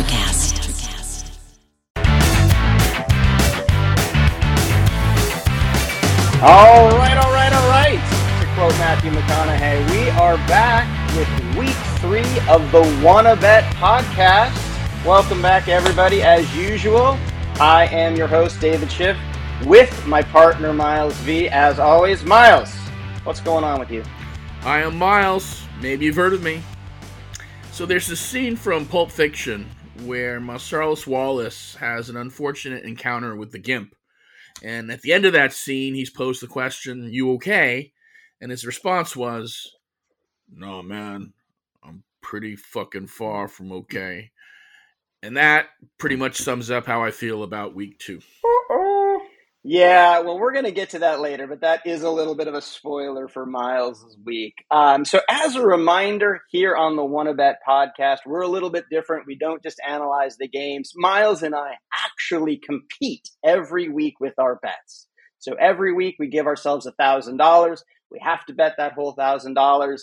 Electrocast. All right, all right, all right. To quote Matthew McConaughey, we are back with week three of the Wanna Bet podcast. Welcome back, everybody. As usual, I am your host, David Schiff, with my partner, Miles V. As always, Miles, what's going on with you? I am Miles. Maybe you've heard of me. So there's this scene from Pulp Fiction where Marcellus Wallace has an unfortunate encounter with the Gimp. And at the end of that scene, he's posed the question, You okay? And his response was, No, man, I'm pretty fucking far from okay. And that pretty much sums up how I feel about week two. Yeah, well, we're going to get to that later, but that is a little bit of a spoiler for Miles' week. Um, so, as a reminder, here on the Wanna Bet podcast, we're a little bit different. We don't just analyze the games. Miles and I actually compete every week with our bets. So, every week we give ourselves a $1,000. We have to bet that whole $1,000.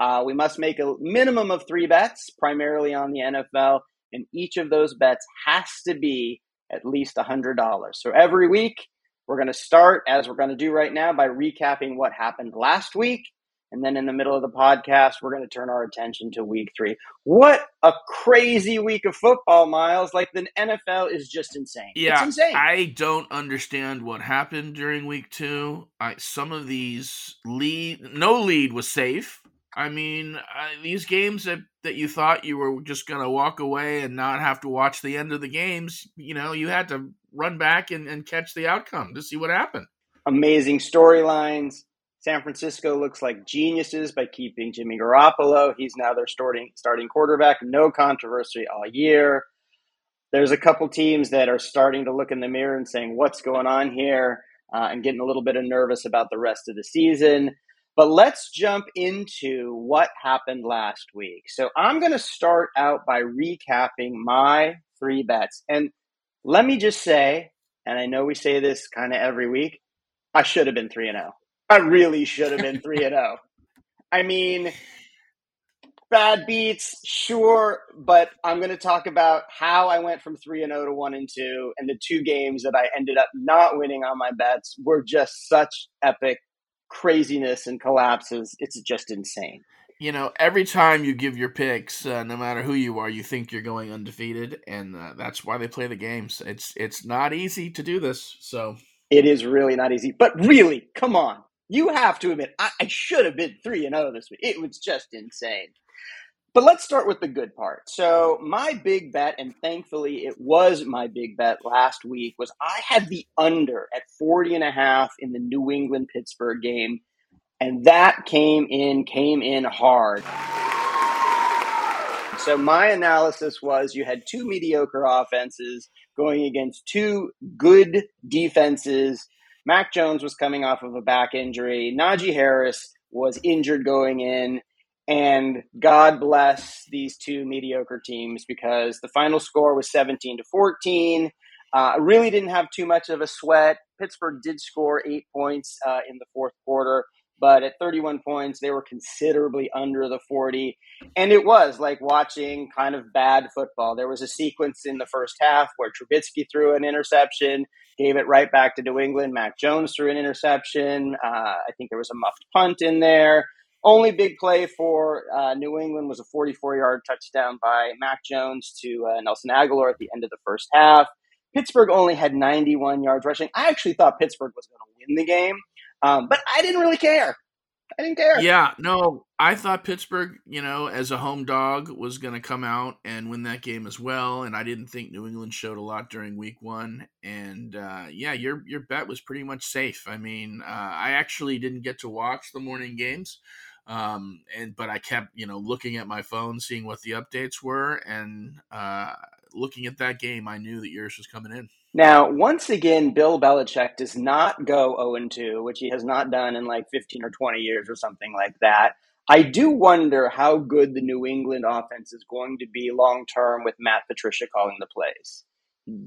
Uh, we must make a minimum of three bets, primarily on the NFL, and each of those bets has to be at least $100. So, every week, we're going to start, as we're going to do right now, by recapping what happened last week. And then in the middle of the podcast, we're going to turn our attention to week three. What a crazy week of football, Miles. Like the NFL is just insane. Yeah, it's insane. I don't understand what happened during week two. I, some of these lead, no lead was safe. I mean, uh, these games that, that you thought you were just going to walk away and not have to watch the end of the games, you know, you had to run back and, and catch the outcome to see what happened. Amazing storylines. San Francisco looks like geniuses by keeping Jimmy Garoppolo. He's now their starting starting quarterback. No controversy all year. There's a couple teams that are starting to look in the mirror and saying, "What's going on here?" Uh, and getting a little bit of nervous about the rest of the season. But let's jump into what happened last week. So I'm going to start out by recapping my three bets. And let me just say, and I know we say this kind of every week, I should have been 3 and 0. I really should have been 3 and 0. I mean, bad beats, sure, but I'm going to talk about how I went from 3 and 0 to 1 and 2 and the two games that I ended up not winning on my bets were just such epic craziness and collapses. It's just insane. You know, every time you give your picks, uh, no matter who you are, you think you're going undefeated, and uh, that's why they play the games. It's it's not easy to do this. So it is really not easy. But really, come on, you have to admit, I, I should have been three and zero this week. It was just insane. But let's start with the good part. So, my big bet, and thankfully it was my big bet last week, was I had the under at 40 and a half in the New England Pittsburgh game. And that came in, came in hard. So, my analysis was you had two mediocre offenses going against two good defenses. Mac Jones was coming off of a back injury. Najee Harris was injured going in. And God bless these two mediocre teams because the final score was 17 to 14. Uh, really didn't have too much of a sweat. Pittsburgh did score eight points uh, in the fourth quarter, but at 31 points, they were considerably under the 40. And it was like watching kind of bad football. There was a sequence in the first half where Trubisky threw an interception, gave it right back to New England. Mac Jones threw an interception. Uh, I think there was a muffed punt in there. Only big play for uh, New England was a 44 yard touchdown by Mac Jones to uh, Nelson Agholor at the end of the first half. Pittsburgh only had 91 yards rushing. I actually thought Pittsburgh was going to win the game, um, but I didn't really care. I didn't care. Yeah, no, I thought Pittsburgh, you know, as a home dog, was going to come out and win that game as well. And I didn't think New England showed a lot during Week One. And uh, yeah, your your bet was pretty much safe. I mean, uh, I actually didn't get to watch the morning games. Um, and but I kept you know looking at my phone, seeing what the updates were, and uh, looking at that game, I knew that yours was coming in. Now, once again, Bill Belichick does not go 0 2, which he has not done in like 15 or 20 years or something like that. I do wonder how good the New England offense is going to be long term with Matt Patricia calling the plays.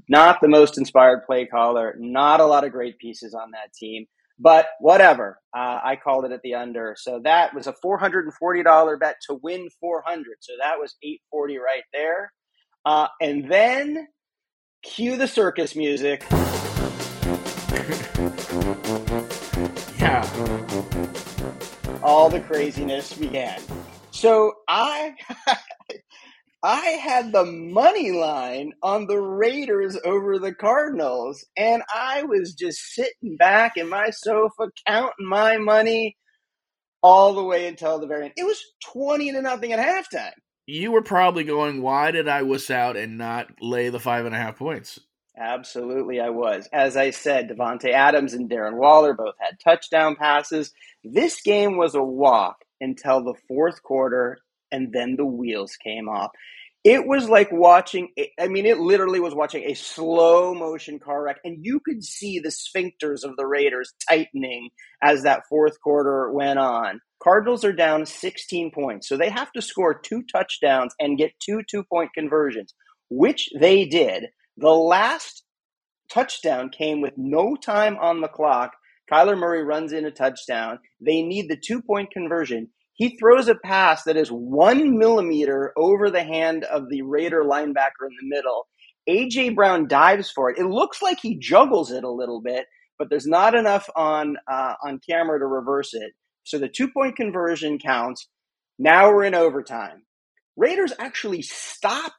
Not the most inspired play caller, not a lot of great pieces on that team. But whatever, uh, I called it at the under. So that was a four hundred and forty dollar bet to win four hundred. So that was eight forty right there. Uh, and then cue the circus music. yeah. All the craziness began. So I I had the money line on the Raiders over the Cardinals, and I was just sitting back in my sofa counting my money all the way until the very end. It was 20 to nothing at halftime. You were probably going, why did I wuss out and not lay the five and a half points? Absolutely, I was. As I said, Davante Adams and Darren Waller both had touchdown passes. This game was a walk until the fourth quarter, and then the wheels came off. It was like watching, I mean, it literally was watching a slow motion car wreck, and you could see the sphincters of the Raiders tightening as that fourth quarter went on. Cardinals are down 16 points, so they have to score two touchdowns and get two two point conversions, which they did. The last touchdown came with no time on the clock. Kyler Murray runs in a touchdown. They need the two point conversion. He throws a pass that is one millimeter over the hand of the Raider linebacker in the middle. AJ Brown dives for it. It looks like he juggles it a little bit, but there's not enough on uh, on camera to reverse it. So the two point conversion counts. Now we're in overtime. Raiders actually stop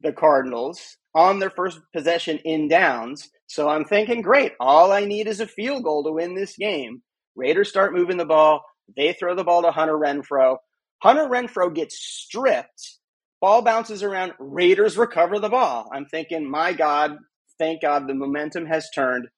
the Cardinals on their first possession in downs. So I'm thinking, great, all I need is a field goal to win this game. Raiders start moving the ball. They throw the ball to Hunter Renfrow. Hunter Renfrow gets stripped. Ball bounces around. Raiders recover the ball. I'm thinking, my God, thank God the momentum has turned.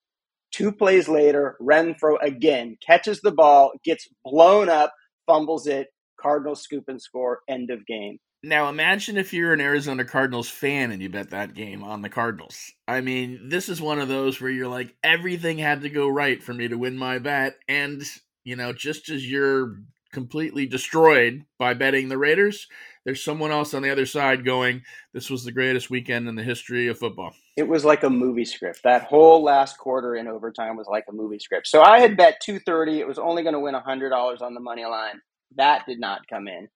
Two plays later, Renfrow again catches the ball, gets blown up, fumbles it. Cardinals scoop and score. End of game. Now imagine if you're an Arizona Cardinals fan and you bet that game on the Cardinals. I mean, this is one of those where you're like, everything had to go right for me to win my bet. And, you know, just as you're completely destroyed by betting the Raiders, there's someone else on the other side going, this was the greatest weekend in the history of football. It was like a movie script. That whole last quarter in overtime was like a movie script. So I had bet 230. It was only going to win $100 on the money line. That did not come in.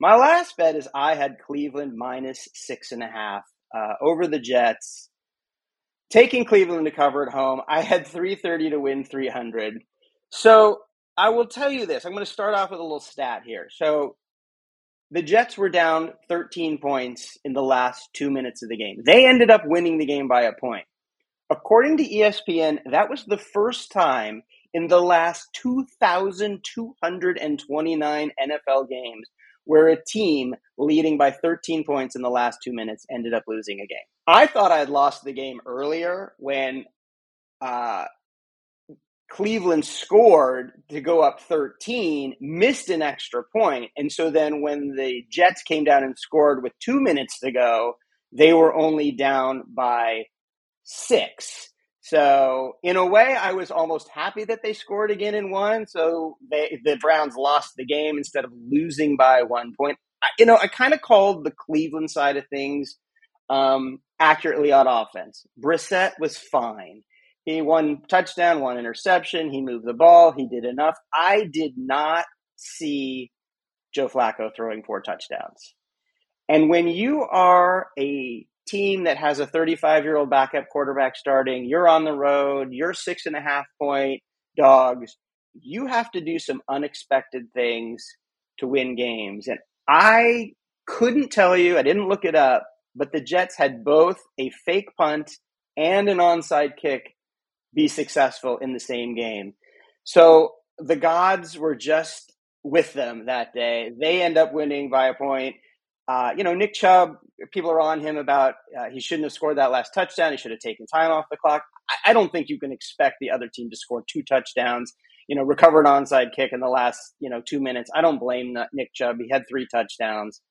My last bet is I had Cleveland minus six and a half uh, over the Jets. Taking Cleveland to cover at home, I had 330 to win 300. So I will tell you this. I'm going to start off with a little stat here. So the Jets were down 13 points in the last two minutes of the game. They ended up winning the game by a point. According to ESPN, that was the first time in the last 2,229 NFL games where a team leading by 13 points in the last two minutes ended up losing a game. I thought I had lost the game earlier when uh, Cleveland scored to go up 13, missed an extra point, and so then when the Jets came down and scored with two minutes to go, they were only down by six. So in a way, I was almost happy that they scored again and won. So they, the Browns lost the game instead of losing by one point. I, you know, I kind of called the Cleveland side of things um, accurately on offense. Brissett was fine. He won touchdown, one interception. He moved the ball. He did enough. I did not see Joe Flacco throwing four touchdowns. And when you are a team that has a 35 year old backup quarterback starting, you're on the road, you're six and a half point dogs. You have to do some unexpected things to win games. And I couldn't tell you, I didn't look it up, but the Jets had both a fake punt and an onside kick be successful in the same game. So the gods were just with them that day. They end up winning by a point. Uh, you know, Nick Chubb, people are on him about uh, he shouldn't have scored that last touchdown. He should have taken time off the clock. I, I, don't think you can expect the other team to score two touchdowns. You know, recover an onside kick in the last you know two minutes. I don't blame Nick Chubb. He had three touchdowns.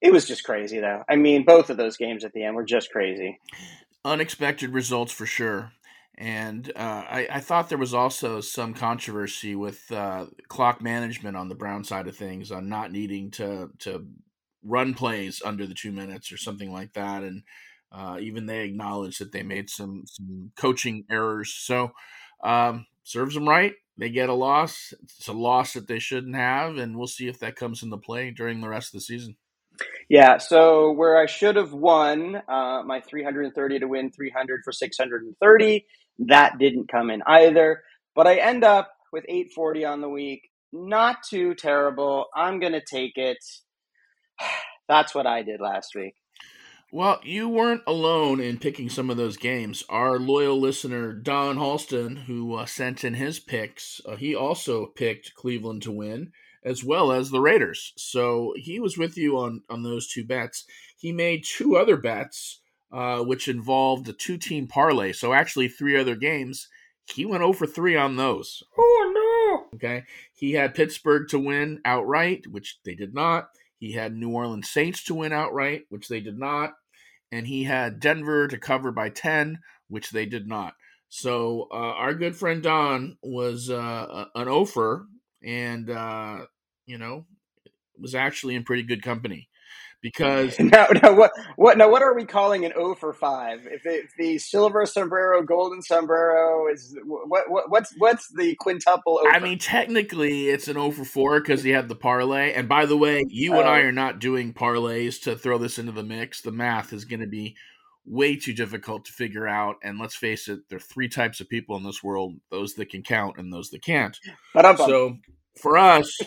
It was just crazy, though. I mean, both of those games at the end were just crazy. Unexpected results for sure. And uh, I, I, thought there was also some controversy with uh, clock management on the Brown side of things on not needing to to run plays under the two minutes or something like that. And uh, even they acknowledged that they made some some coaching errors. So um, serves them right. They get a loss. It's a loss that they shouldn't have, and we'll see if that comes into play during the rest of the season. Yeah, so where I should have won uh, my 330 to win 300 for 630, that didn't come in either. But I end up with 840 on the week. Not too terrible. I'm going to take it. That's what I did last week. Well, you weren't alone in picking some of those games. Our loyal listener, Don Halston, who uh, sent in his picks, uh, he also picked Cleveland to win as well as the Raiders. So he was with you on, on those two bets. He made two other bets, uh, which involved a two team parlay. So actually, three other games. He went over 3 on those. Oh, no. Okay. He had Pittsburgh to win outright, which they did not. He had New Orleans Saints to win outright, which they did not. And he had Denver to cover by 10, which they did not. So uh, our good friend Don was uh, an offer and uh, you know was actually in pretty good company because now, now what what now what are we calling an O for five? If, it, if the silver sombrero, golden sombrero is what, what what's what's the quintuple? I mean, technically, it's an O for four because he had the parlay. And by the way, you and I oh. are not doing parlays to throw this into the mix. The math is going to be way too difficult to figure out. And let's face it, there are three types of people in this world: those that can count and those that can't. So for us,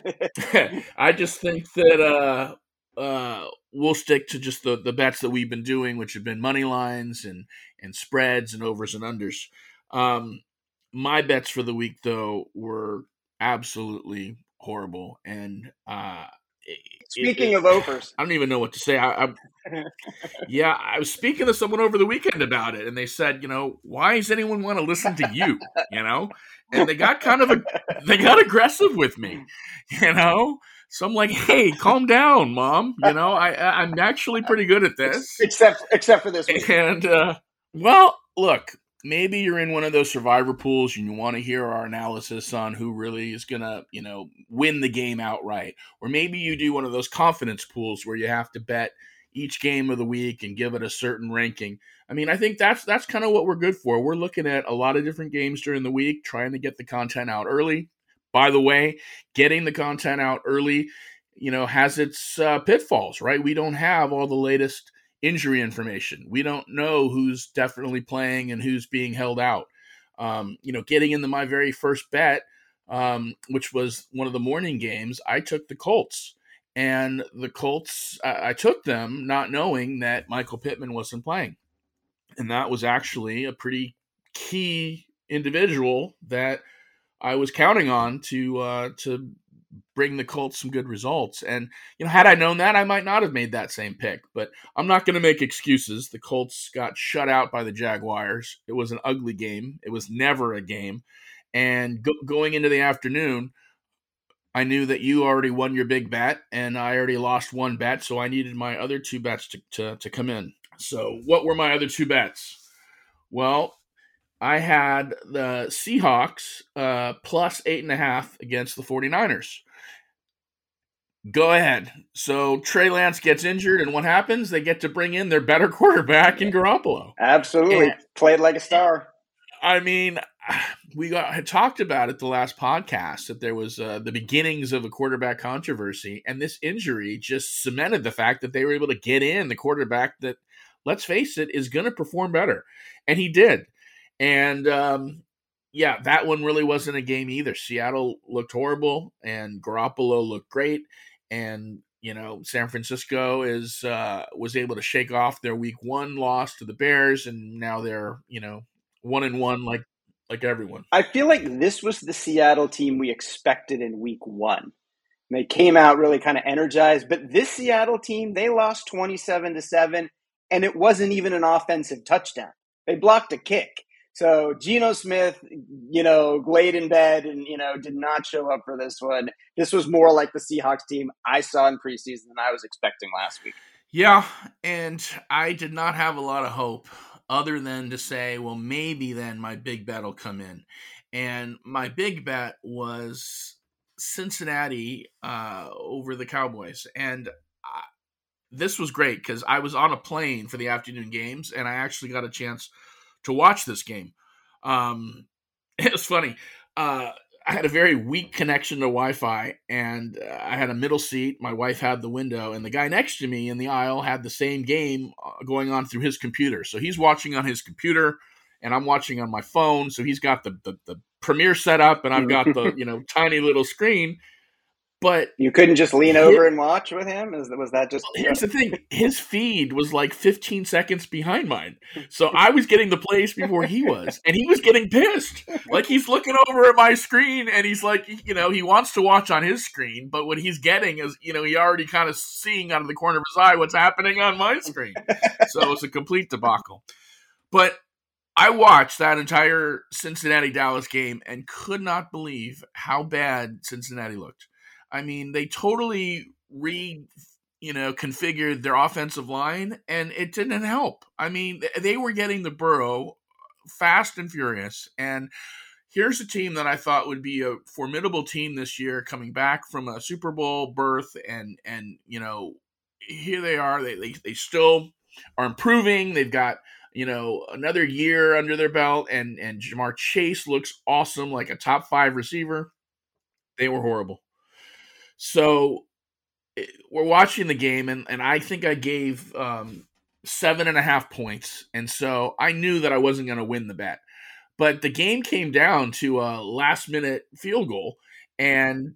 I just think that uh, uh, we'll stick to just the, the bets that we've been doing, which have been money lines and and spreads and overs and unders. Um, my bets for the week, though, were absolutely horrible, and uh, Speaking it, of overs, I don't even know what to say. I, I, yeah, I was speaking to someone over the weekend about it, and they said, you know, why does anyone want to listen to you? You know, and they got kind of a, they got aggressive with me, you know. So I'm like, hey, calm down, mom. You know, I I'm actually pretty good at this, except except for this week. And uh, well, look, maybe you're in one of those survivor pools and you want to hear our analysis on who really is going to, you know, win the game outright. Or maybe you do one of those confidence pools where you have to bet each game of the week and give it a certain ranking. I mean, I think that's that's kind of what we're good for. We're looking at a lot of different games during the week, trying to get the content out early. By the way, getting the content out early, you know, has its uh, pitfalls, right? We don't have all the latest injury information. We don't know who's definitely playing and who's being held out. Um, you know, getting into my very first bet, um, which was one of the morning games, I took the Colts. And the Colts, I, I took them not knowing that Michael Pittman wasn't playing. And that was actually a pretty key individual that I was counting on to uh, to bring the Colts some good results. And, you know, had I known that, I might not have made that same pick. But I'm not going to make excuses. The Colts got shut out by the Jaguars. It was an ugly game, it was never a game. And go- going into the afternoon, I knew that you already won your big bet, and I already lost one bet, so I needed my other two bets to, to, to come in. So, what were my other two bets? Well, I had the Seahawks uh, plus eight and a half against the 49ers. Go ahead. So Trey Lance gets injured, and what happens? They get to bring in their better quarterback in Garoppolo. Absolutely. And, Played like a star. I mean, we got had talked about it the last podcast that there was uh, the beginnings of a quarterback controversy, and this injury just cemented the fact that they were able to get in the quarterback that, let's face it, is going to perform better, and he did. And um, yeah, that one really wasn't a game either. Seattle looked horrible, and Garoppolo looked great, and you know San Francisco is uh, was able to shake off their Week One loss to the Bears, and now they're you know one and one like like everyone. I feel like this was the Seattle team we expected in Week One. They came out really kind of energized, but this Seattle team they lost twenty seven to seven, and it wasn't even an offensive touchdown. They blocked a kick. So Geno Smith, you know, laid in bed and you know did not show up for this one. This was more like the Seahawks team I saw in preseason than I was expecting last week. Yeah, and I did not have a lot of hope other than to say, well, maybe then my big bet will come in. And my big bet was Cincinnati uh, over the Cowboys. And I, this was great because I was on a plane for the afternoon games and I actually got a chance to watch this game. Um, it was funny. Uh, I had a very weak connection to Wi-Fi, and uh, I had a middle seat. My wife had the window, and the guy next to me in the aisle had the same game uh, going on through his computer. So he's watching on his computer, and I'm watching on my phone. So he's got the the, the premiere set up, and I've got the you know tiny little screen. But you couldn't just lean over and watch with him. Is was that just? Here's the thing: his feed was like 15 seconds behind mine, so I was getting the plays before he was, and he was getting pissed. Like he's looking over at my screen, and he's like, you know, he wants to watch on his screen, but what he's getting is, you know, he already kind of seeing out of the corner of his eye what's happening on my screen. so it's a complete debacle. But I watched that entire Cincinnati Dallas game and could not believe how bad Cincinnati looked. I mean, they totally re you know configured their offensive line and it didn't help. I mean, they were getting the Burrow fast and furious and here's a team that I thought would be a formidable team this year coming back from a Super Bowl berth and and you know here they are they they, they still are improving. They've got you know another year under their belt and and Ja'Marr Chase looks awesome like a top 5 receiver. They were horrible. So eh, we're watching the game, and, and I think I gave um, seven and a half points. And so I knew that I wasn't going to win the bet. But the game came down to a last minute field goal. And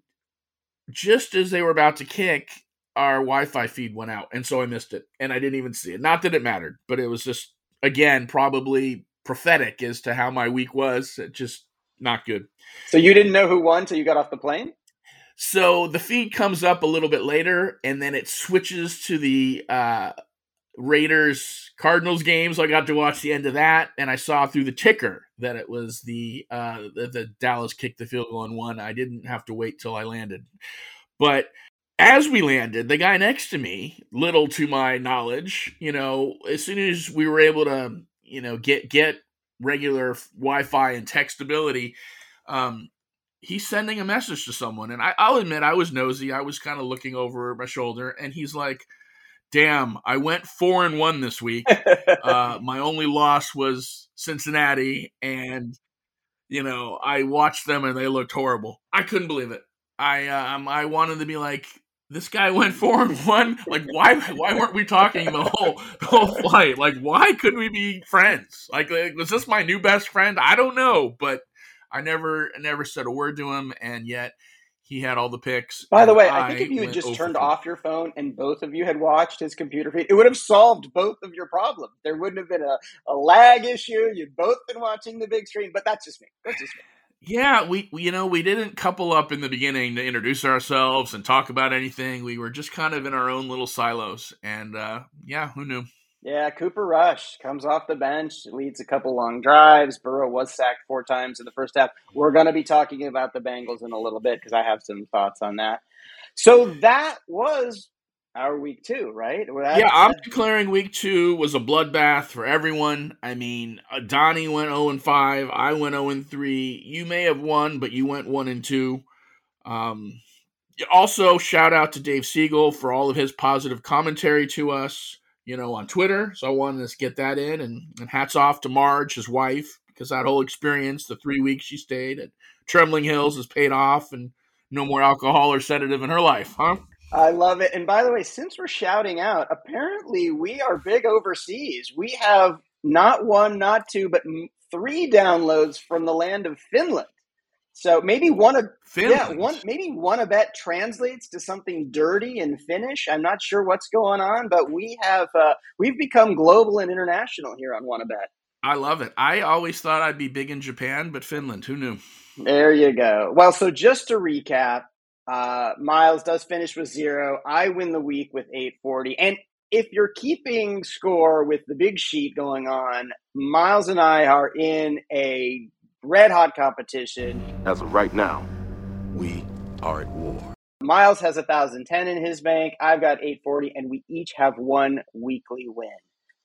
just as they were about to kick, our Wi Fi feed went out. And so I missed it. And I didn't even see it. Not that it mattered, but it was just, again, probably prophetic as to how my week was. It just not good. So you didn't know who won till you got off the plane? So the feed comes up a little bit later, and then it switches to the uh, Raiders Cardinals game. So I got to watch the end of that, and I saw through the ticker that it was the uh, the, the Dallas kicked the field goal and won. I didn't have to wait till I landed, but as we landed, the guy next to me, little to my knowledge, you know, as soon as we were able to, you know, get get regular Wi-Fi and textability, um, he's sending a message to someone. And I, will admit, I was nosy. I was kind of looking over my shoulder, and he's like, "Damn, I went four and one this week. uh, my only loss was Cincinnati, and you know I watched them and they looked horrible. I couldn't believe it. I um, I wanted to be like." This guy went four and one. Like, why? Why weren't we talking the whole the whole flight? Like, why couldn't we be friends? Like, like was this my new best friend? I don't know, but I never never said a word to him, and yet he had all the picks. By the way, I, I think if you had just turned off your phone and both of you had watched his computer feed, it would have solved both of your problems. There wouldn't have been a, a lag issue. You'd both been watching the big screen, but that's just me. That's just me. Yeah, we, we you know we didn't couple up in the beginning to introduce ourselves and talk about anything. We were just kind of in our own little silos, and uh, yeah, who knew? Yeah, Cooper Rush comes off the bench, leads a couple long drives. Burrow was sacked four times in the first half. We're going to be talking about the Bengals in a little bit because I have some thoughts on that. So that was our week two, right? yeah, I'm declaring week two was a bloodbath for everyone. I mean, uh, Donnie went 0 and 5. I went 0 and 3. You may have won, but you went 1 and 2. Um, also, shout out to Dave Siegel for all of his positive commentary to us you know, on Twitter. So I wanted to get that in. And, and hats off to Marge, his wife, because that whole experience, the three weeks she stayed at Trembling Hills, has paid off and no more alcohol or sedative in her life, huh? I love it. And by the way, since we're shouting out, apparently we are big overseas. We have not one, not two, but three downloads from the land of Finland. So maybe one of yeah one maybe one of that translates to something dirty in Finnish. I'm not sure what's going on, but we have uh, we've become global and international here on Wannabet. I love it. I always thought I'd be big in Japan, but Finland, who knew? There you go. Well, so just to recap, uh, Miles does finish with zero. I win the week with 840. And if you're keeping score with the big sheet going on, Miles and I are in a red hot competition. As of right now, we are at war. Miles has 1,010 in his bank. I've got 840, and we each have one weekly win.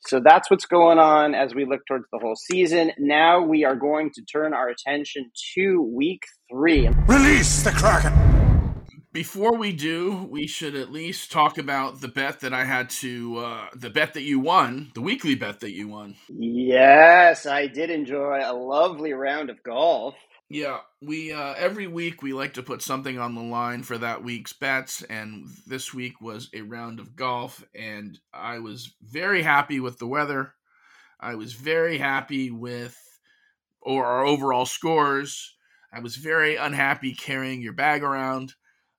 So that's what's going on as we look towards the whole season. Now we are going to turn our attention to week three. Release the Kraken! Before we do, we should at least talk about the bet that I had to, uh, the bet that you won, the weekly bet that you won. Yes, I did enjoy a lovely round of golf. Yeah, we uh, every week we like to put something on the line for that week's bets, and this week was a round of golf, and I was very happy with the weather. I was very happy with or our overall scores. I was very unhappy carrying your bag around,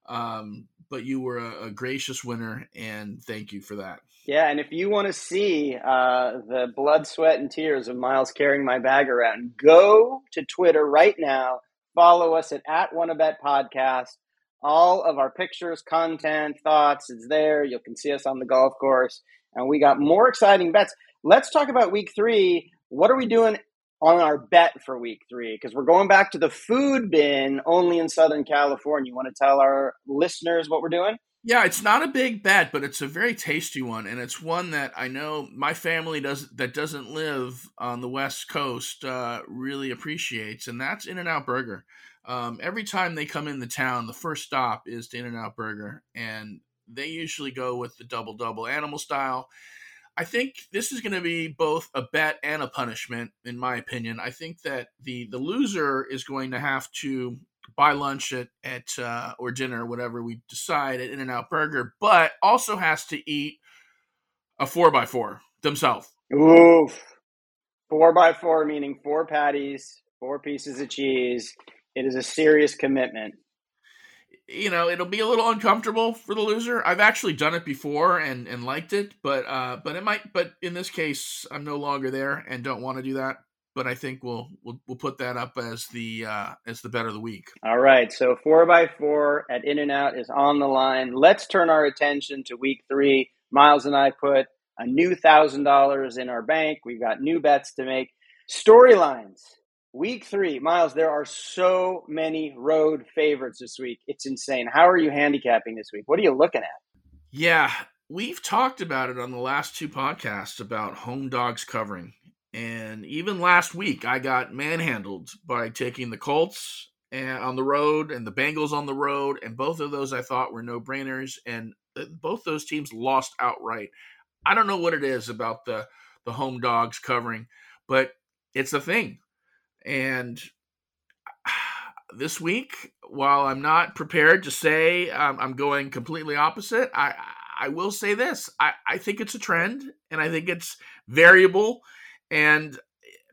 um, but you were a, a, gracious winner, and thank you for that. Yeah, and if you want to see uh, the blood, sweat, and tears of Miles carrying my bag around, go to Twitter right now. Follow us at at Wannabet Podcast. All of our pictures, content, thoughts is there. You can see us on the golf course, and we got more exciting bets. Let's talk about Week Three. What are we doing on our bet for week three because we're going back to the food bin only in Southern California. You want to tell our listeners what we're doing? Yeah, it's not a big bet, but it's a very tasty one, and it's one that I know my family does that doesn't live on the West Coast uh, really appreciates, and that's In and Out Burger. Um, every time they come in the town, the first stop is to In and Out Burger, and they usually go with the double double animal style I think this is going to be both a bet and a punishment, in my opinion. I think that the the loser is going to have to buy lunch at at uh, or dinner, whatever we decide at In and Out Burger, but also has to eat a four by four themselves. Oof, four by four meaning four patties, four pieces of cheese. It is a serious commitment you know it'll be a little uncomfortable for the loser. I've actually done it before and and liked it but uh but it might but in this case i'm no longer there and don't want to do that but i think we'll we'll, we'll put that up as the uh as the bet of the week. All right so four by four at in and out is on the line. Let's turn our attention to week three. Miles and i put a new thousand dollars in our bank. We've got new bets to make. Storylines Week three, Miles, there are so many road favorites this week. It's insane. How are you handicapping this week? What are you looking at? Yeah, we've talked about it on the last two podcasts about home dogs covering. And even last week, I got manhandled by taking the Colts on the road and the Bengals on the road. And both of those I thought were no brainers. And uh, both those teams lost outright. I don't know what it is about the, the home dogs covering, but it's a thing. And this week, while I'm not prepared to say um, I'm going completely opposite, I I will say this: I, I think it's a trend, and I think it's variable, and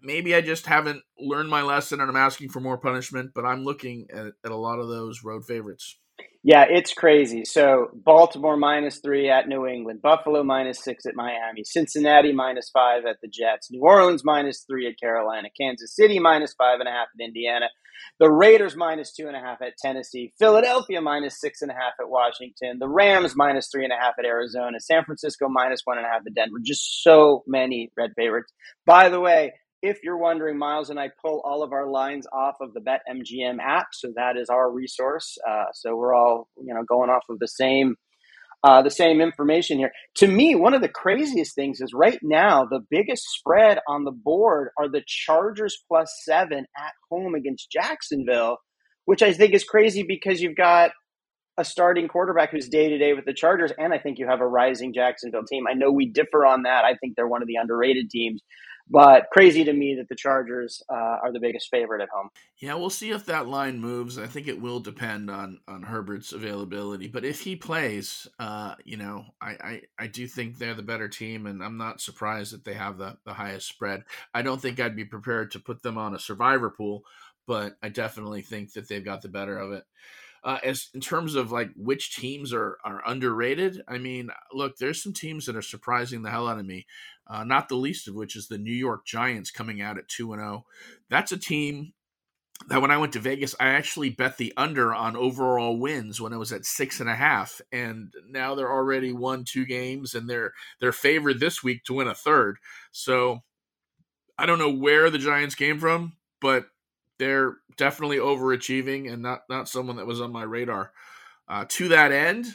maybe I just haven't learned my lesson, and I'm asking for more punishment. But I'm looking at, at a lot of those road favorites. Yeah, it's crazy. So Baltimore minus three at New England, Buffalo minus six at Miami, Cincinnati minus five at the Jets, New Orleans minus three at Carolina, Kansas City minus five and a half at Indiana, the Raiders minus two and a half at Tennessee, Philadelphia minus six and a half at Washington, the Rams minus three and a half at Arizona, San Francisco minus one and a half at Denver. Just so many red favorites. By the way, if you're wondering, Miles and I pull all of our lines off of the BetMGM app, so that is our resource. Uh, so we're all you know going off of the same uh, the same information here. To me, one of the craziest things is right now the biggest spread on the board are the Chargers plus seven at home against Jacksonville, which I think is crazy because you've got a starting quarterback who's day to day with the Chargers, and I think you have a rising Jacksonville team. I know we differ on that. I think they're one of the underrated teams. But crazy to me that the Chargers uh, are the biggest favorite at home. Yeah, we'll see if that line moves. I think it will depend on on Herbert's availability. But if he plays, uh, you know, I, I, I do think they're the better team, and I'm not surprised that they have the, the highest spread. I don't think I'd be prepared to put them on a survivor pool, but I definitely think that they've got the better of it. Uh, as in terms of like which teams are are underrated, I mean, look, there's some teams that are surprising the hell out of me. Uh, not the least of which is the New York Giants coming out at two and zero. Oh. That's a team that when I went to Vegas, I actually bet the under on overall wins when it was at six and a half, and now they're already won two games, and they're they're favored this week to win a third. So I don't know where the Giants came from, but they're definitely overachieving and not not someone that was on my radar. Uh, to that end,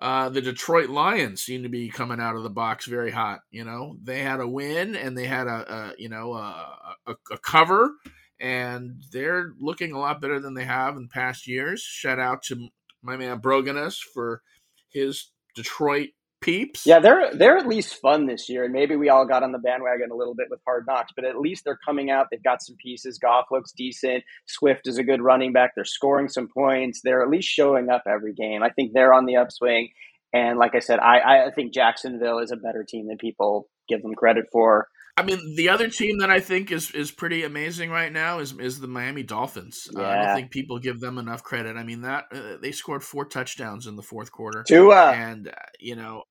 uh, the Detroit Lions seem to be coming out of the box very hot. You know, they had a win and they had a, a you know a, a, a, cover, and they're looking a lot better than they have in past years. Shout out to my man Broganus for his Detroit peeps. Yeah, they're they're at least fun this year, and maybe we all got on the bandwagon a little bit with Hard Knocks, but at least they're coming out. They've got some pieces. Goff looks decent. Swift is a good running back. They're scoring some points. They're at least showing up every game. I think they're on the upswing. And like I said, I, I think Jacksonville is a better team than people give them credit for. I mean, the other team that I think is is pretty amazing right now is is the Miami Dolphins. Yeah. Uh, I don't think people give them enough credit. I mean, that uh, they scored four touchdowns in the fourth quarter, Tua, and uh, you know,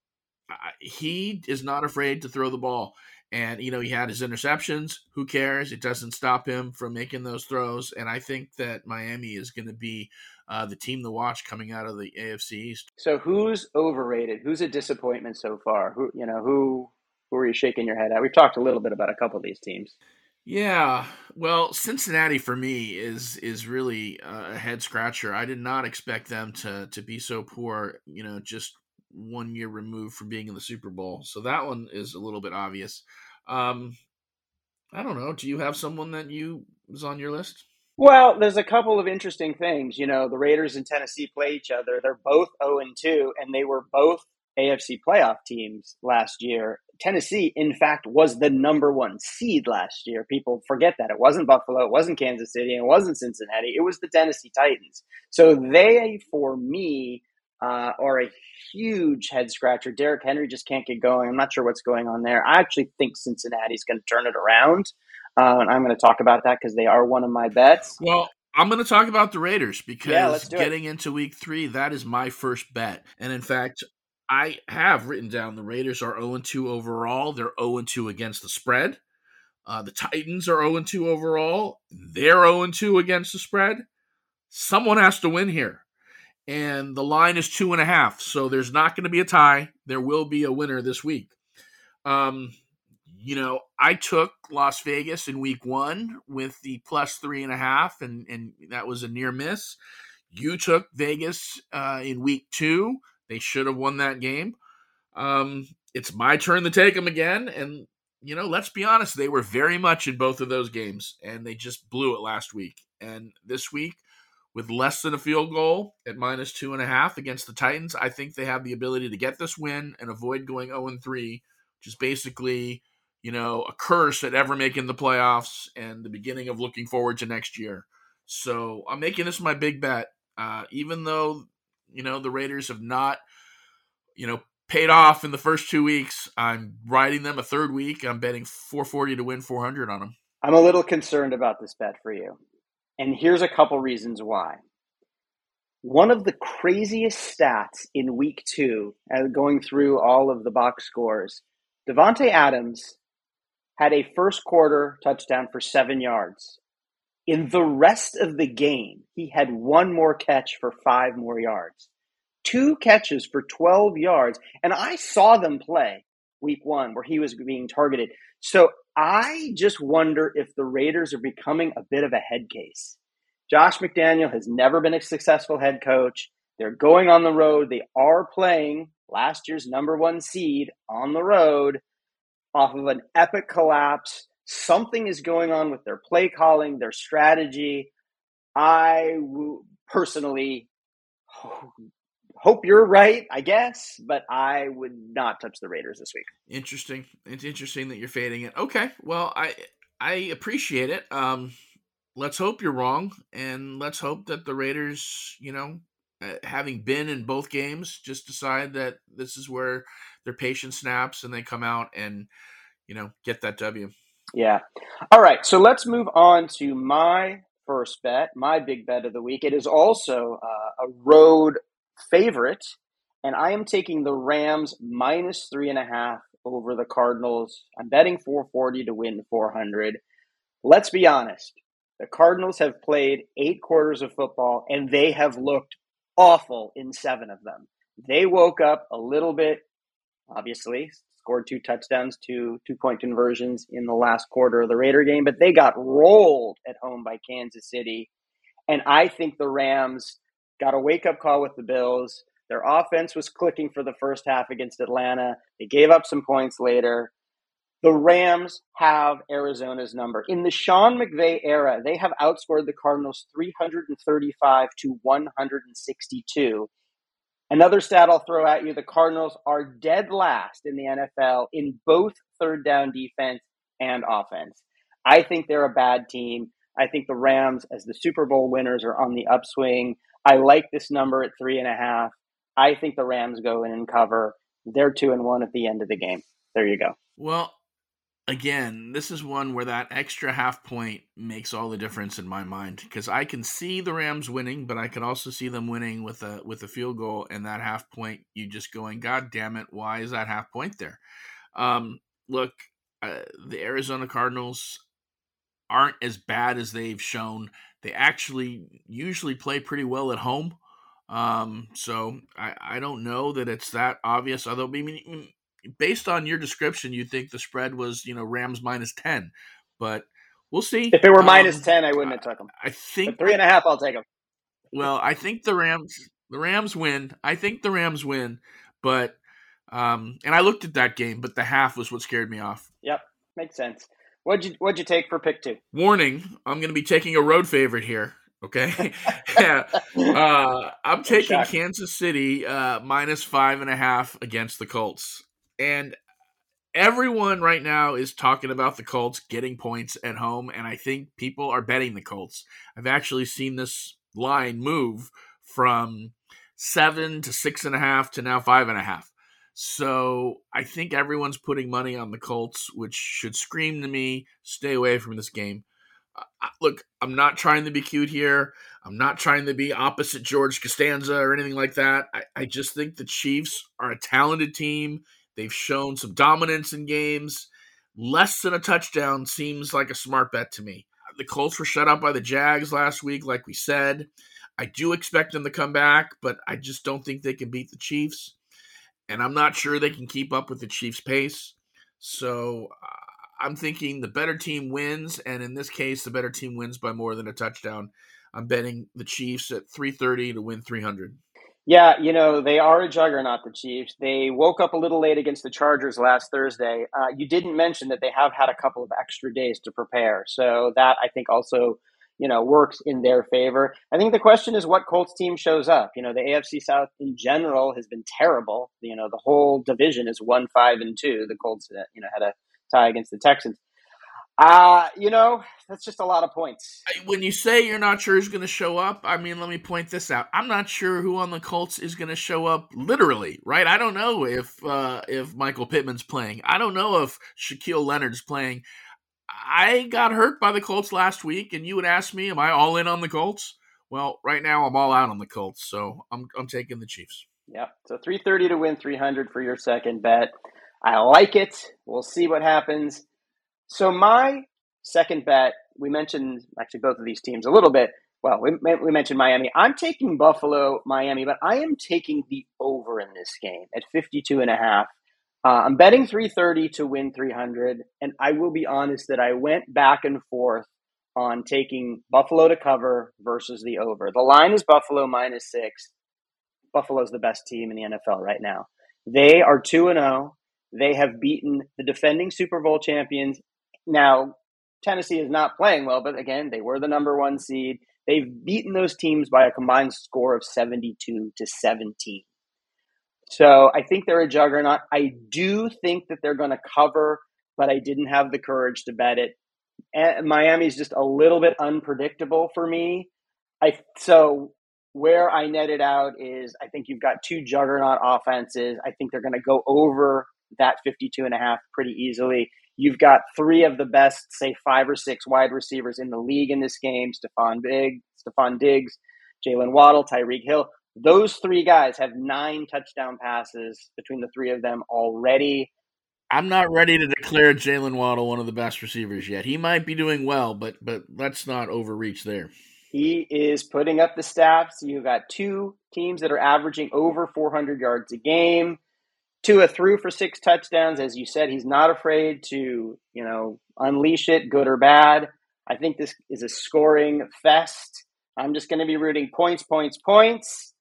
uh, he is not afraid to throw the ball. And you know, he had his interceptions. Who cares? It doesn't stop him from making those throws. And I think that Miami is going to be uh, the team to watch coming out of the AFC East. so who's overrated? Who's a disappointment so far? Who you know who who are you shaking your head at? We've talked a little bit about a couple of these teams. Yeah, well, Cincinnati for me is is really a head scratcher. I did not expect them to to be so poor. You know, just one year removed from being in the Super Bowl, so that one is a little bit obvious. Um, I don't know. Do you have someone that you was on your list? Well, there's a couple of interesting things. You know, the Raiders and Tennessee play each other. They're both 0 and 2, and they were both AFC playoff teams last year. Tennessee, in fact, was the number one seed last year. People forget that. It wasn't Buffalo, it wasn't Kansas City, and it wasn't Cincinnati. It was the Tennessee Titans. So they, for me, uh, are a huge head scratcher. Derrick Henry just can't get going. I'm not sure what's going on there. I actually think Cincinnati's going to turn it around. Uh, and I'm going to talk about that because they are one of my bets. Well, I'm going to talk about the Raiders because Yeah, getting into week three, that is my first bet. And in fact, I have written down the Raiders are 0 2 overall. They're 0 2 against the spread. Uh, the Titans are 0 2 overall. They're 0 2 against the spread. Someone has to win here. And the line is two and a half. So there's not going to be a tie. There will be a winner this week. Um, you know, I took Las Vegas in week one with the plus three and a half, and, and that was a near miss. You took Vegas uh, in week two. They should have won that game. Um, it's my turn to take them again. And, you know, let's be honest, they were very much in both of those games, and they just blew it last week. And this week, with less than a field goal at minus two and a half against the Titans, I think they have the ability to get this win and avoid going 0 3, which is basically, you know, a curse at ever making the playoffs and the beginning of looking forward to next year. So I'm making this my big bet. Uh, even though, you know, the Raiders have not, you know, paid off in the first two weeks, I'm riding them a third week. I'm betting 440 to win 400 on them. I'm a little concerned about this bet for you. And here's a couple reasons why. One of the craziest stats in week two, uh, going through all of the box scores, Davante Adams had a first quarter touchdown for seven yards. In the rest of the game, he had one more catch for five more yards. Two catches for 12 yards. And I saw them play week one where he was being targeted. So I just wonder if the Raiders are becoming a bit of a head case. Josh McDaniel has never been a successful head coach. They're going on the road. They are playing last year's number one seed on the road off of an epic collapse. Something is going on with their play calling, their strategy. I w- personally hope you're right, I guess, but I would not touch the Raiders this week. Interesting. It's interesting that you're fading it. Okay. Well, I I appreciate it. Um, let's hope you're wrong, and let's hope that the Raiders, you know, uh, having been in both games, just decide that this is where their patience snaps and they come out and you know get that W. Yeah. All right. So let's move on to my first bet, my big bet of the week. It is also uh, a road favorite, and I am taking the Rams minus three and a half over the Cardinals. I'm betting 440 to win 400. Let's be honest. The Cardinals have played eight quarters of football, and they have looked awful in seven of them. They woke up a little bit, obviously, scored two touchdowns, two two point conversions in the last quarter of the Raider game, but they got rolled at home by Kansas City. And I think the Rams got a wake up call with the Bills. Their offense was clicking for the first half against Atlanta. They gave up some points later. The Rams have Arizona's number. In the Sean McVay era, they have outscored the Cardinals 335 to 162 Another stat I'll throw at you the Cardinals are dead last in the NFL in both third down defense and offense. I think they're a bad team. I think the Rams, as the Super Bowl winners, are on the upswing. I like this number at three and a half. I think the Rams go in and cover. They're two and one at the end of the game. There you go. Well, again, this is one where that extra half point makes all the difference in my mind because I can see the Rams winning, but I can also see them winning with a with a field goal and that half point. You just going, God damn it, why is that half point there? Um, look, uh, the Arizona Cardinals aren't as bad as they've shown. They actually usually play pretty well at home. Um, so I, I don't know that it's that obvious. Although I mean, based on your description, you think the spread was you know Rams minus ten, but we'll see. If it were um, minus ten, I wouldn't have took them. I think but three and a half. I'll take them. Well, I think the Rams the Rams win. I think the Rams win, but um, and I looked at that game, but the half was what scared me off. Yep, makes sense. What'd you What'd you take for pick two? Warning: I'm going to be taking a road favorite here. Okay, yeah, uh, I'm taking Kansas City uh, minus five and a half against the Colts and everyone right now is talking about the Colts getting points at home, and I think people are betting the Colts. I've actually seen this line move from seven to six and a half to now five and a half. So I think everyone's putting money on the Colts, which should scream to me stay away from this game. Uh, look, I'm not trying to be cute here. I'm not trying to be opposite George Costanza or anything like that. I, I just think the Chiefs are a talented team. They've shown some dominance in games. Less than a touchdown seems like a smart bet to me. The Colts were shut out by the Jags last week, like we said. I do expect them to come back, but I just don't think they can beat the Chiefs. And I'm not sure they can keep up with the Chiefs' pace. So uh, I'm thinking the better team wins, and in this case, the better team wins by more than a touchdown. I'm betting the Chiefs at 330 to win 300. Yeah, you know, they are a juggernaut, the Chiefs. They woke up a little late against the Chargers last Thursday. Uh, you didn't mention that they have had a couple of extra days to prepare. So that, I think, also, you know, works in their favor. I think the question is what Colts team shows up. You know, the AFC South in general has been terrible. You know, the whole division is 1 5 and 2. The Colts, you know, had a tie against the Texans. Uh, you know, that's just a lot of points. When you say you're not sure who's going to show up, I mean, let me point this out. I'm not sure who on the Colts is going to show up literally, right? I don't know if uh, if Michael Pittman's playing. I don't know if Shaquille Leonard's playing. I got hurt by the Colts last week, and you would ask me, am I all in on the Colts? Well, right now I'm all out on the Colts, so I'm I'm taking the Chiefs. Yep. So 330 to win 300 for your second bet. I like it. We'll see what happens. So my second bet, we mentioned actually both of these teams a little bit. Well, we, we mentioned Miami. I'm taking Buffalo, Miami, but I am taking the over in this game at 52 and a half. Uh, I'm betting 330 to win 300. And I will be honest that I went back and forth on taking Buffalo to cover versus the over. The line is Buffalo minus six. Buffalo's the best team in the NFL right now. They are 2 and 0. They have beaten the defending Super Bowl champions now, Tennessee is not playing well, but again, they were the number one seed. They've beaten those teams by a combined score of 72 to 17. So I think they're a juggernaut. I do think that they're going to cover, but I didn't have the courage to bet it. And Miami's just a little bit unpredictable for me. I so where I netted out is I think you've got two juggernaut offenses. I think they're going to go over that 52 and a half pretty easily. You've got three of the best, say five or six wide receivers in the league in this game: Stefon Big, Stefon Diggs, Jaylen Waddle, Tyreek Hill. Those three guys have nine touchdown passes between the three of them already. I'm not ready to declare Jaylen Waddle one of the best receivers yet. He might be doing well, but but let's not overreach there. He is putting up the stats. You've got two teams that are averaging over 400 yards a game. Tua threw for six touchdowns. As you said, he's not afraid to, you know, unleash it, good or bad. I think this is a scoring fest. I'm just going to be rooting points, points, points.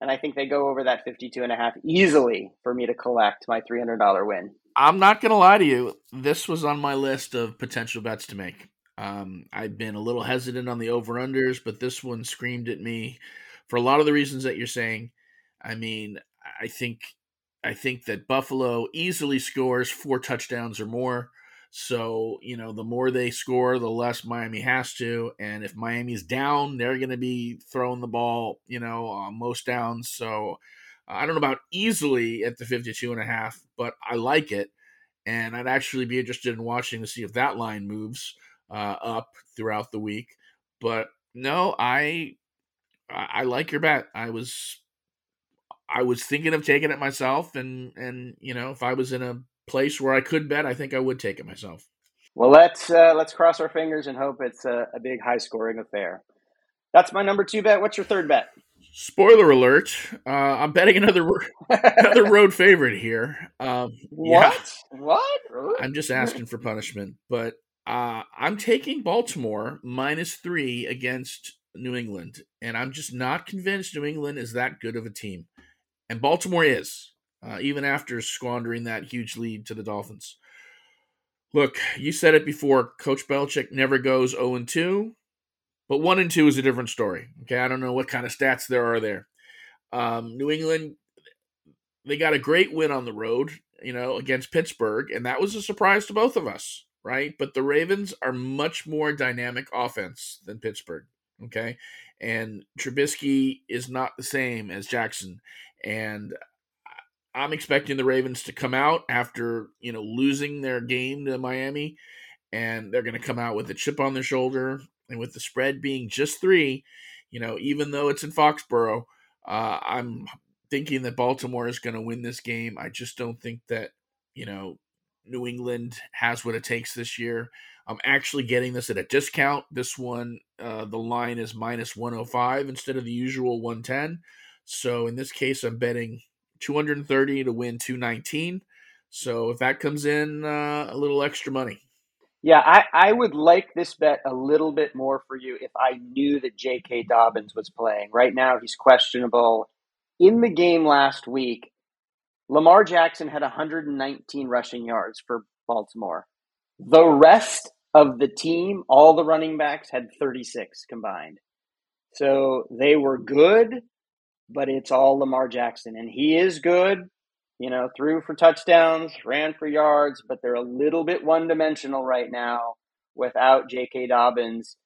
And I think they go over that 52 and a half easily for me to collect my $300 win. I'm not going to lie to you. This was on my list of potential bets to make. Um, I've been a little hesitant on the over unders, but this one screamed at me for a lot of the reasons that you're saying. I mean, I think I think that Buffalo easily scores four touchdowns or more. So, you know, the more they score, the less Miami has to. And if Miami's down, they're going to be throwing the ball, you know, uh, most downs. So I don't know about easily at the 52 and a half, but I like it. And I'd actually be interested in watching to see if that line moves uh, up throughout the week. But no, I I like your bet. I was I was thinking of taking it myself, and and you know if I was in a place where I could bet, I think I would take it myself. Well, let's uh, let's cross our fingers and hope it's a, a big high scoring affair. That's my number two bet. What's your third bet? Spoiler alert! Uh, I'm betting another another road favorite here. Um, what? Yeah, what? I'm just asking for punishment, but uh, I'm taking Baltimore minus three against New England, and I'm just not convinced New England is that good of a team, and Baltimore is, uh, even after squandering that huge lead to the Dolphins. Look, you said it before. Coach Belichick never goes 0 2. But one and two is a different story. Okay, I don't know what kind of stats there are there. Um, New England, they got a great win on the road, you know, against Pittsburgh, and that was a surprise to both of us, right? But the Ravens are much more dynamic offense than Pittsburgh. Okay, and Trubisky is not the same as Jackson, and I'm expecting the Ravens to come out after you know losing their game to Miami, and they're going to come out with a chip on their shoulder and with the spread being just three, you know, even though it's in Foxborough, uh, I'm thinking that Baltimore is going to win this game. I just don't think that, you know, New England has what it takes this year. I'm actually getting this at a discount. This one, uh, the line is minus 105 instead of the usual 110. So in this case, I'm betting 230 to win 219. So if that comes in, uh, a little extra money. Yeah, I, I would like this bet a little bit more for you if I knew that J.K. Dobbins was playing. Right now, he's questionable. In the game last week, Lamar Jackson had 119 rushing yards for Baltimore. The rest of the team, all the running backs, had 36 combined. So they were good, but it's all Lamar Jackson. And he is good you know, threw for touchdowns, ran for yards, but they're a little bit one dimensional right now without J.K. Dobbins.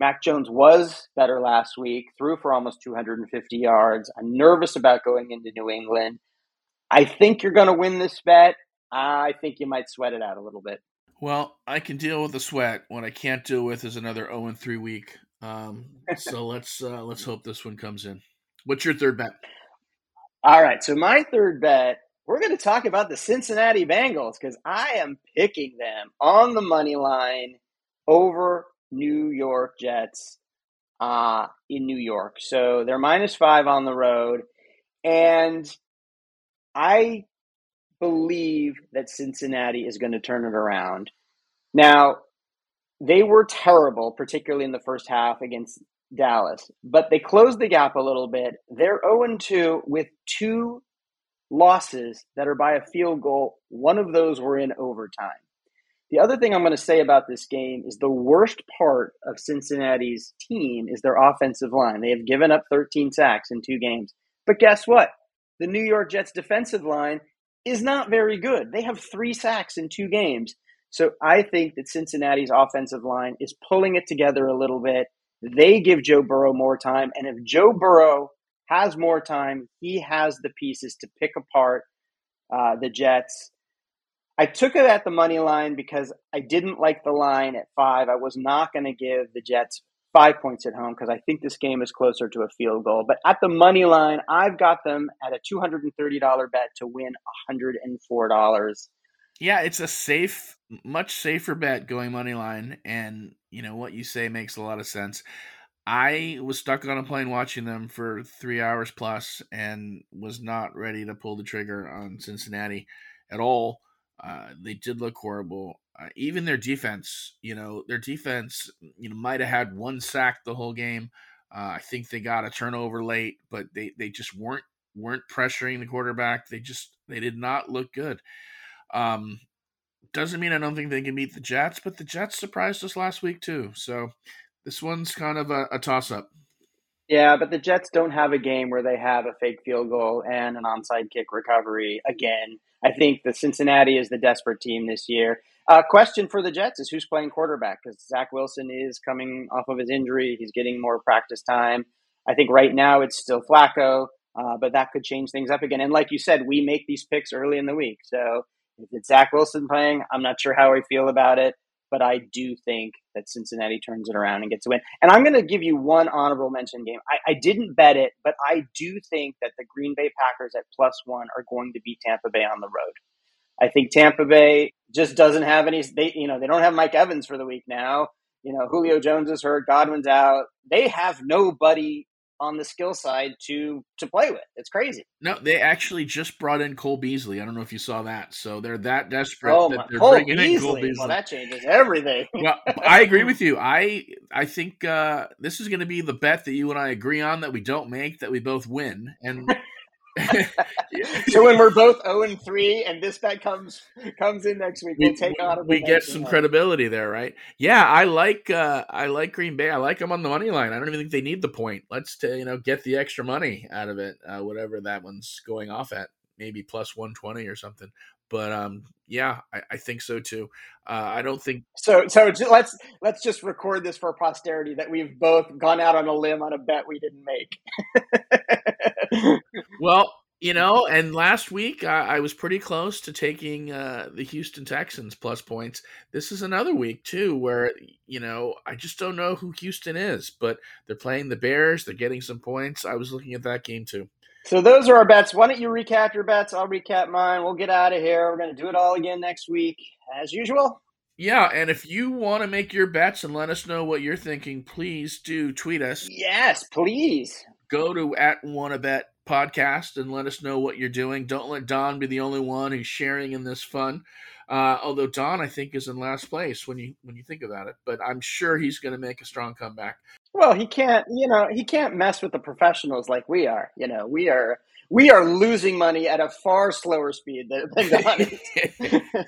Mac Jones was better last week, threw for almost 250 yards. I'm nervous about going into New England. I think you're going to win this bet. I think you might sweat it out a little bit. Well, I can deal with the sweat. What I can't deal with is another 0 and 3 week. Um, so let's uh, let's hope this one comes in. What's your third bet? All right. So my third bet we're going to talk about the Cincinnati Bengals because I am picking them on the money line over New York Jets uh, in New York. So they're minus five on the road. And I believe that Cincinnati is going to turn it around. Now, they were terrible, particularly in the first half against Dallas, but they closed the gap a little bit. They're 0 2 with two losses that are by a field goal. One of those were in overtime. The other thing I'm going to say about this game is the worst part of Cincinnati's team is their offensive line. They have given up 13 sacks in two games. But guess what? The New York Jets defensive line is not very good. They have three sacks in two games. So I think that Cincinnati's offensive line is pulling it together a little bit. They give Joe Burrow more time. And if Joe Burrow has more time. He has the pieces to pick apart uh, the Jets. I took it at the money line because I didn't like the line at five. I was not going to give the Jets five points at home because I think this game is closer to a field goal. But at the money line, I've got them at a $230 bet to win $104. Yeah, it's a safe, much safer bet going money line. And, you know, what you say makes a lot of sense. I was stuck on a plane watching them for three hours plus and was not ready to pull the trigger on Cincinnati at all. Uh, they did look horrible. Uh, even their defense, you know, their defense, you know, might have had one sack the whole game. Uh, I think they got a turnover late, but they they just weren't weren't pressuring the quarterback. They just they did not look good. Um, doesn't mean I don't think they can beat the Jets, but the Jets surprised us last week too. So this one's kind of a, a toss up. Yeah, but the Jets don't have a game where they have a fake field goal and an onside kick recovery again. I think the Cincinnati is the desperate team this year. Uh, question for the Jets is who's playing quarterback because Zach Wilson is coming off of his injury. He's getting more practice time. I think right now it's still Flacco, uh, but that could change things up again. And like you said, we make these picks early in the week. So if it's Zach Wilson playing, I'm not sure how I feel about it, but I do think that Cincinnati turns it around and gets a win. And I'm going to give you one honorable mention game. I, I didn't bet it, but I do think that the Green Bay Packers at plus one are going to beat Tampa Bay on the road. I think Tampa Bay just doesn't have any. They you know they don't have Mike Evans for the week now. You know Julio Jones is hurt, Godwin's out. They have nobody on the skill side to to play with. It's crazy. No, they actually just brought in Cole Beasley. I don't know if you saw that. So they're that desperate oh, that they're Cole bringing Beasley. in Cole Beasley. Well, that changes everything. well, I agree with you. I I think uh, this is going to be the bet that you and I agree on that we don't make that we both win and. so when we're both zero and three, and this bet comes comes in next week, we'll we, take on. We get some credibility there, right? Yeah, I like uh, I like Green Bay. I like them on the money line. I don't even think they need the point. Let's to, you know get the extra money out of it, uh, whatever that one's going off at, maybe plus one twenty or something. But um, yeah, I, I think so too. Uh, I don't think so. So let's let's just record this for posterity that we've both gone out on a limb on a bet we didn't make. well, you know, and last week I, I was pretty close to taking uh, the Houston Texans plus points. This is another week too where you know I just don't know who Houston is, but they're playing the Bears. They're getting some points. I was looking at that game too. So those are our bets. Why don't you recap your bets? I'll recap mine. We'll get out of here. We're going to do it all again next week, as usual. Yeah, and if you want to make your bets and let us know what you're thinking, please do tweet us. Yes, please. Go to at Wanna Bet podcast and let us know what you're doing. Don't let Don be the only one who's sharing in this fun. Uh, although Don, I think, is in last place when you when you think about it, but I'm sure he's going to make a strong comeback. Well, he can't, you know, he can't mess with the professionals like we are. You know, we are we are losing money at a far slower speed than, than Don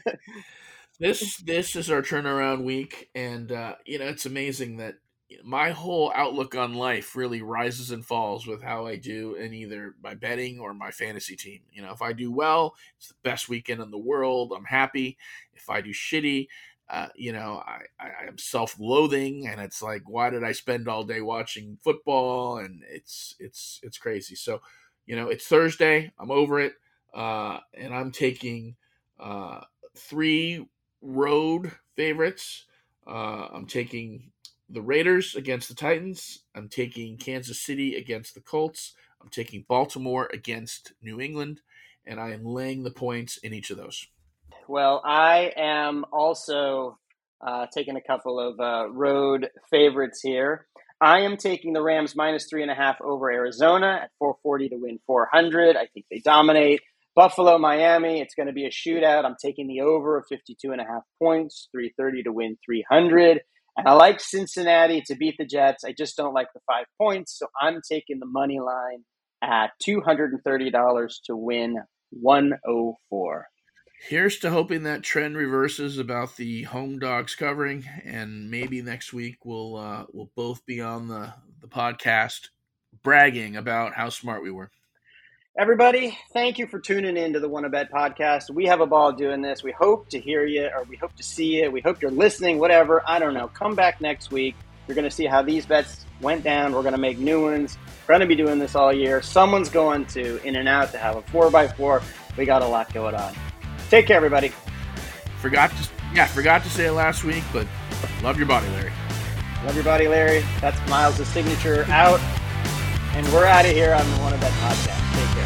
this this is our turnaround week, and uh, you know, it's amazing that my whole outlook on life really rises and falls with how I do in either my betting or my fantasy team. You know, if I do well, it's the best weekend in the world. I'm happy. If I do shitty, uh, you know, I, I am self-loathing, and it's like, why did I spend all day watching football? And it's it's it's crazy. So, you know, it's Thursday. I'm over it, uh, and I'm taking uh, three road favorites. Uh, I'm taking the Raiders against the Titans. I'm taking Kansas City against the Colts. I'm taking Baltimore against New England, and I am laying the points in each of those. Well, I am also uh, taking a couple of uh, road favorites here. I am taking the Rams minus three and a half over Arizona at 440 to win 400. I think they dominate. Buffalo, Miami, it's going to be a shootout. I'm taking the over of 52 and a half points, 330 to win 300. And I like Cincinnati to beat the Jets. I just don't like the five points. So I'm taking the money line at $230 to win 104. Here's to hoping that trend reverses about the home dogs covering, and maybe next week we'll uh, we'll both be on the, the podcast bragging about how smart we were. Everybody, thank you for tuning in to the Wanna Bet podcast. We have a ball doing this. We hope to hear you, or we hope to see you. We hope you're listening, whatever. I don't know. Come back next week. You're going to see how these bets went down. We're going to make new ones. We're going to be doing this all year. Someone's going to In-N-Out to have a 4x4. We got a lot going on. Take care, everybody. Forgot to, yeah, forgot to say it last week, but love your body, Larry. Love your body, Larry. That's Miles' signature out. And we're out of here on the Wanna Bet podcast. Take care.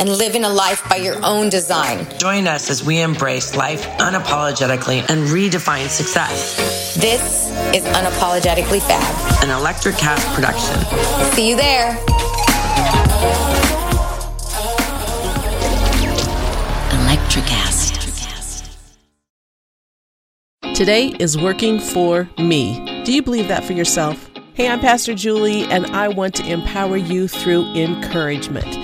and living a life by your own design. Join us as we embrace life unapologetically and redefine success. This is Unapologetically Fab, an Electricast production. See you there. Electricast. Today is working for me. Do you believe that for yourself? Hey, I'm Pastor Julie, and I want to empower you through encouragement.